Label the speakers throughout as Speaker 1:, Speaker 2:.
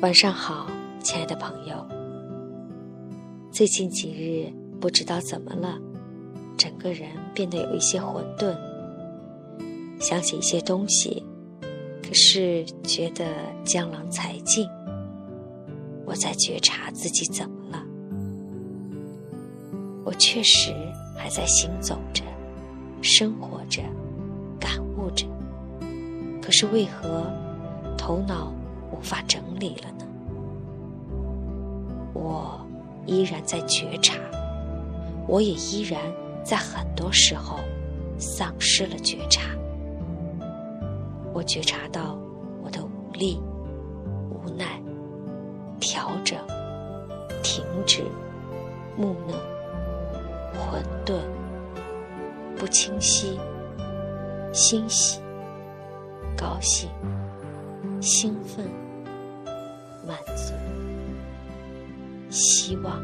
Speaker 1: 晚上好，亲爱的朋友。最近几日不知道怎么了，整个人变得有一些混沌，想起一些东西，可是觉得江郎才尽。我在觉察自己怎么了？我确实还在行走着，生活着，感悟着。可是为何头脑无法整理了呢？我依然在觉察，我也依然在很多时候丧失了觉察。我觉察到我的无力、无奈、调整、停止、木讷、混沌、不清晰、欣喜。高兴、兴奋、满足、希望，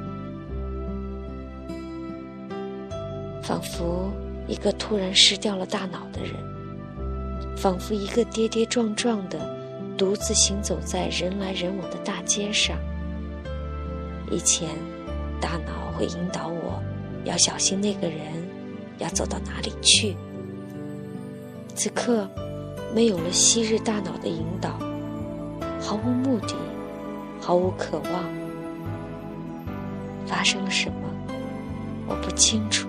Speaker 1: 仿佛一个突然失掉了大脑的人，仿佛一个跌跌撞撞的独自行走在人来人往的大街上。以前，大脑会引导我要小心那个人，要走到哪里去。此刻。没有了昔日大脑的引导，毫无目的，毫无渴望。发生了什么？我不清楚。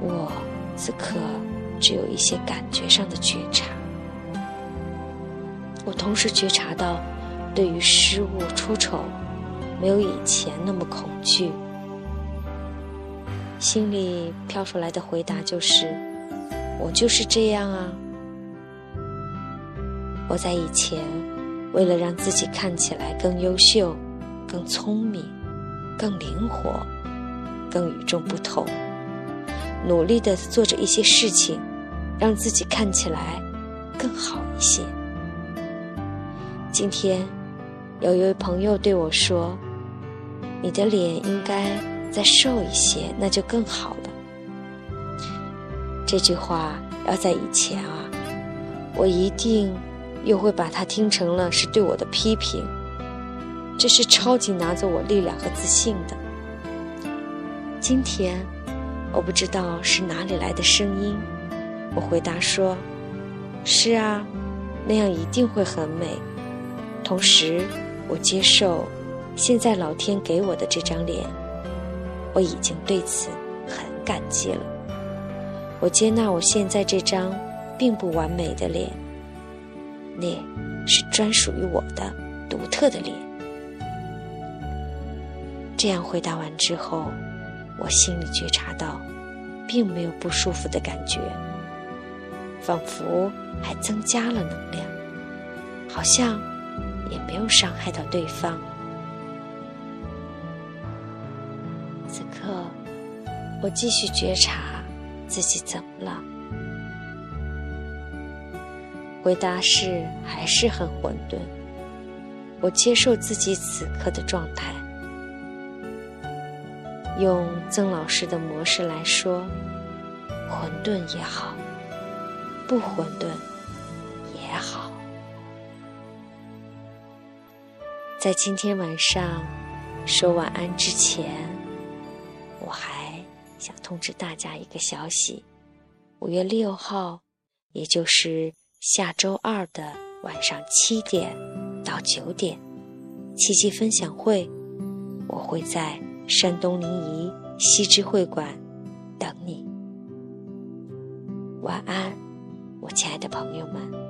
Speaker 1: 我此刻只有一些感觉上的觉察。我同时觉察到，对于失误出丑，没有以前那么恐惧。心里飘出来的回答就是。我就是这样啊！我在以前，为了让自己看起来更优秀、更聪明、更灵活、更与众不同，努力的做着一些事情，让自己看起来更好一些。今天，有一位朋友对我说：“你的脸应该再瘦一些，那就更好了。”这句话要在以前啊，我一定又会把它听成了是对我的批评。这是超级拿走我力量和自信的。今天，我不知道是哪里来的声音，我回答说：“是啊，那样一定会很美。”同时，我接受现在老天给我的这张脸，我已经对此很感激了。我接纳我现在这张并不完美的脸，那是专属于我的独特的脸。这样回答完之后，我心里觉察到，并没有不舒服的感觉，仿佛还增加了能量，好像也没有伤害到对方。此刻，我继续觉察。自己怎么了？回答是还是很混沌。我接受自己此刻的状态。用曾老师的模式来说，混沌也好，不混沌也好。在今天晚上说晚安之前，我还。想通知大家一个消息：五月六号，也就是下周二的晚上七点到九点，奇迹分享会，我会在山东临沂西之会馆等你。晚安，我亲爱的朋友们。